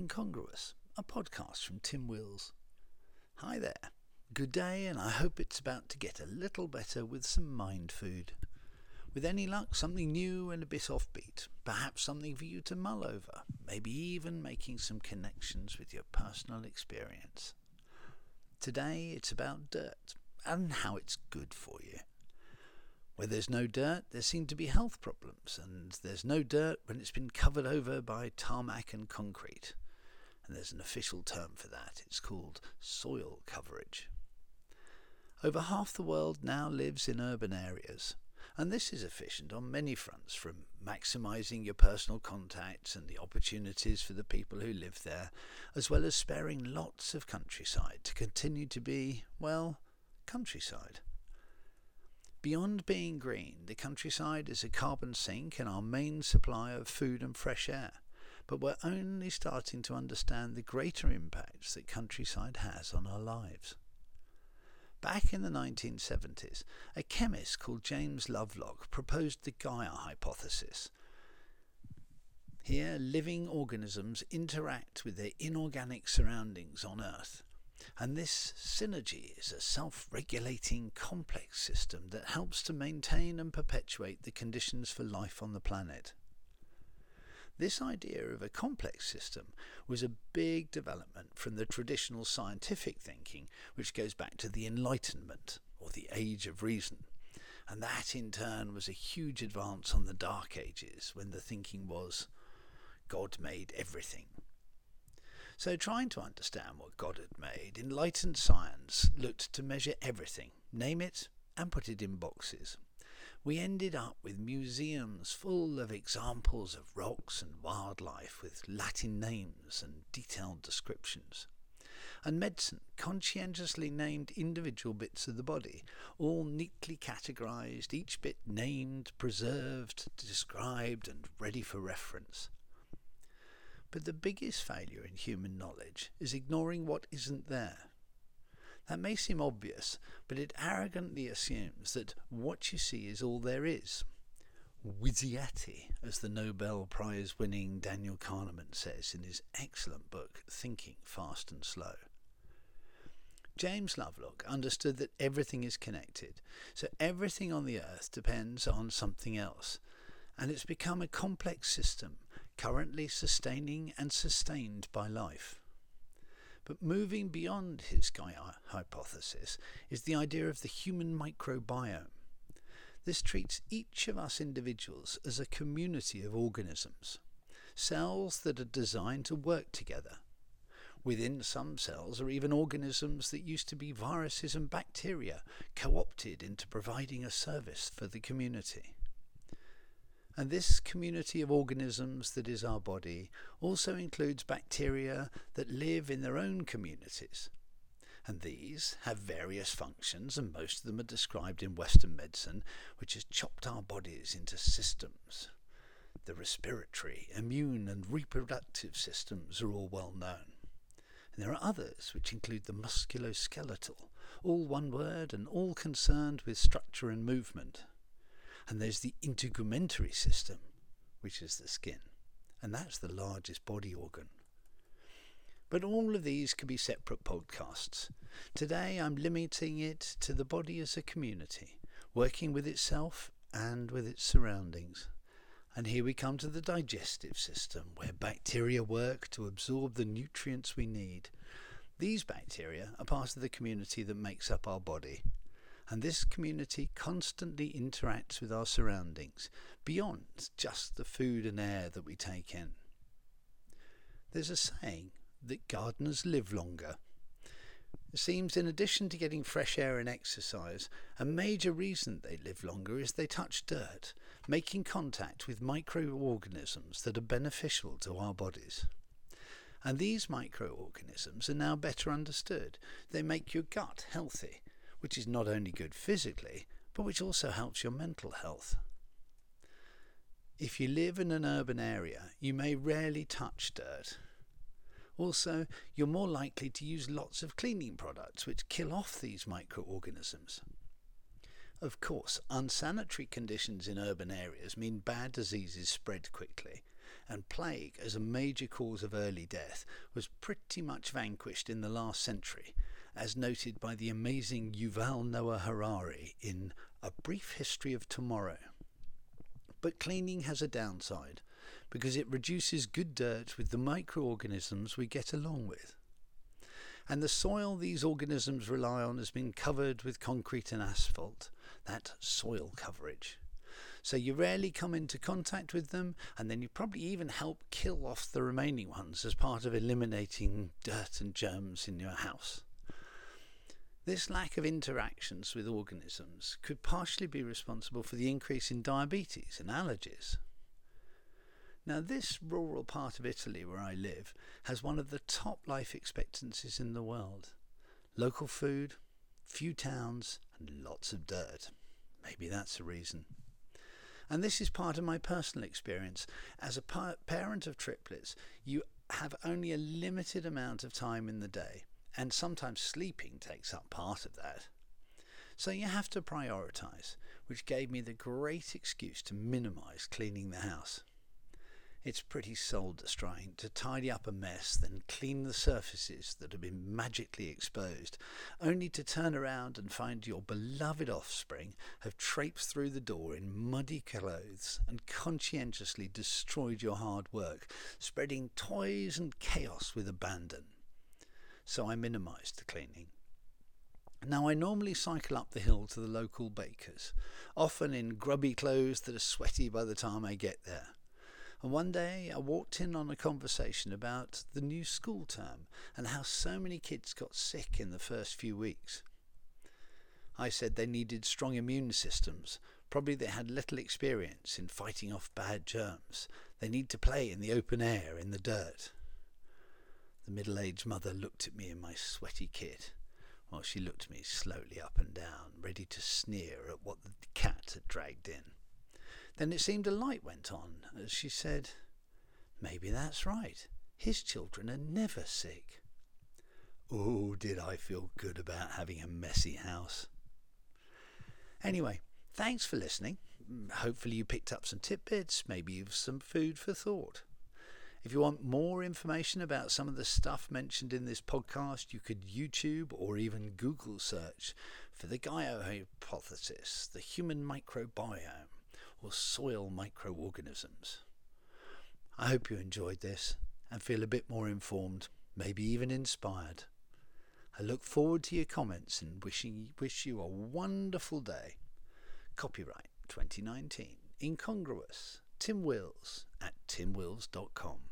Incongruous, a podcast from Tim Wills. Hi there. Good day, and I hope it's about to get a little better with some mind food. With any luck, something new and a bit offbeat. Perhaps something for you to mull over. Maybe even making some connections with your personal experience. Today it's about dirt and how it's good for you. Where there's no dirt, there seem to be health problems, and there's no dirt when it's been covered over by tarmac and concrete. And there's an official term for that. It's called soil coverage. Over half the world now lives in urban areas, and this is efficient on many fronts, from maximising your personal contacts and the opportunities for the people who live there, as well as sparing lots of countryside to continue to be, well, countryside. Beyond being green, the countryside is a carbon sink and our main supply of food and fresh air. But we're only starting to understand the greater impacts that countryside has on our lives. Back in the 1970s, a chemist called James Lovelock proposed the Gaia hypothesis. Here, living organisms interact with their inorganic surroundings on Earth and this synergy is a self regulating complex system that helps to maintain and perpetuate the conditions for life on the planet. This idea of a complex system was a big development from the traditional scientific thinking, which goes back to the Enlightenment, or the Age of Reason. And that in turn was a huge advance on the Dark Ages, when the thinking was God made everything. So, trying to understand what God had made, enlightened science looked to measure everything, name it, and put it in boxes. We ended up with museums full of examples of rocks and wildlife with Latin names and detailed descriptions. And medicine conscientiously named individual bits of the body, all neatly categorized, each bit named, preserved, described, and ready for reference. But the biggest failure in human knowledge is ignoring what isn't there. That may seem obvious, but it arrogantly assumes that what you see is all there is. WYSIATI, as the Nobel Prize winning Daniel Kahneman says in his excellent book Thinking Fast and Slow. James Lovelock understood that everything is connected, so everything on the earth depends on something else, and it's become a complex system currently sustaining and sustained by life. But moving beyond his Gaia hypothesis is the idea of the human microbiome. This treats each of us individuals as a community of organisms, cells that are designed to work together. Within some cells are even organisms that used to be viruses and bacteria co opted into providing a service for the community. And this community of organisms that is our body also includes bacteria that live in their own communities. And these have various functions, and most of them are described in Western medicine, which has chopped our bodies into systems. The respiratory, immune, and reproductive systems are all well known. And there are others which include the musculoskeletal, all one word and all concerned with structure and movement. And there's the integumentary system, which is the skin, and that's the largest body organ. But all of these can be separate podcasts. Today I'm limiting it to the body as a community, working with itself and with its surroundings. And here we come to the digestive system, where bacteria work to absorb the nutrients we need. These bacteria are part of the community that makes up our body, and this community constantly interacts with our surroundings beyond just the food and air that we take in. There's a saying that gardeners live longer. It seems, in addition to getting fresh air and exercise, a major reason they live longer is they touch dirt, making contact with microorganisms that are beneficial to our bodies. And these microorganisms are now better understood. They make your gut healthy which is not only good physically, but which also helps your mental health. If you live in an urban area, you may rarely touch dirt. Also, you're more likely to use lots of cleaning products which kill off these microorganisms. Of course, unsanitary conditions in urban areas mean bad diseases spread quickly, and plague as a major cause of early death was pretty much vanquished in the last century, as noted by the amazing Yuval Noah Harari in A Brief History of Tomorrow. But cleaning has a downside because it reduces good dirt with the microorganisms we get along with. And the soil these organisms rely on has been covered with concrete and asphalt, that soil coverage. So you rarely come into contact with them, and then you probably even help kill off the remaining ones as part of eliminating dirt and germs in your house. This lack of interactions with organisms could partially be responsible for the increase in diabetes and allergies. Now, this rural part of Italy where I live has one of the top life expectancies in the world. Local food, few towns, and lots of dirt. Maybe that's a reason. And this is part of my personal experience. As a parent of triplets, you have only a limited amount of time in the day, and sometimes sleeping takes up part of that. So you have to prioritize, which gave me the great excuse to minimize cleaning the house. It's pretty soul destroying to tidy up a mess, then clean the surfaces that have been magically exposed, only to turn around and find your beloved offspring have traipsed through the door in muddy clothes and conscientiously destroyed your hard work, spreading toys and chaos with abandon. So I minimised the cleaning. Now, I normally cycle up the hill to the local baker's, often in grubby clothes that are sweaty by the time I get there. And one day I walked in on a conversation about the new school term and how so many kids got sick in the first few weeks. I said they needed strong immune systems. Probably they had little experience in fighting off bad germs. They need to play in the open air, in the dirt. The middle aged mother looked at me in my sweaty kit, while she looked me slowly up and down, ready to sneer at what the cat had dragged in. Then it seemed a light went on as she said, Maybe that's right. His children are never sick. Oh, did I feel good about having a messy house. Anyway, thanks for listening. Hopefully, you picked up some tidbits, maybe you've some food for thought. If you want more information about some of the stuff mentioned in this podcast, you could YouTube or even Google search for the Gaia hypothesis, the human microbiome or soil microorganisms. I hope you enjoyed this and feel a bit more informed, maybe even inspired. I look forward to your comments and wishing wish you a wonderful day. Copyright 2019. Incongruous. Tim Wills at timwills.com.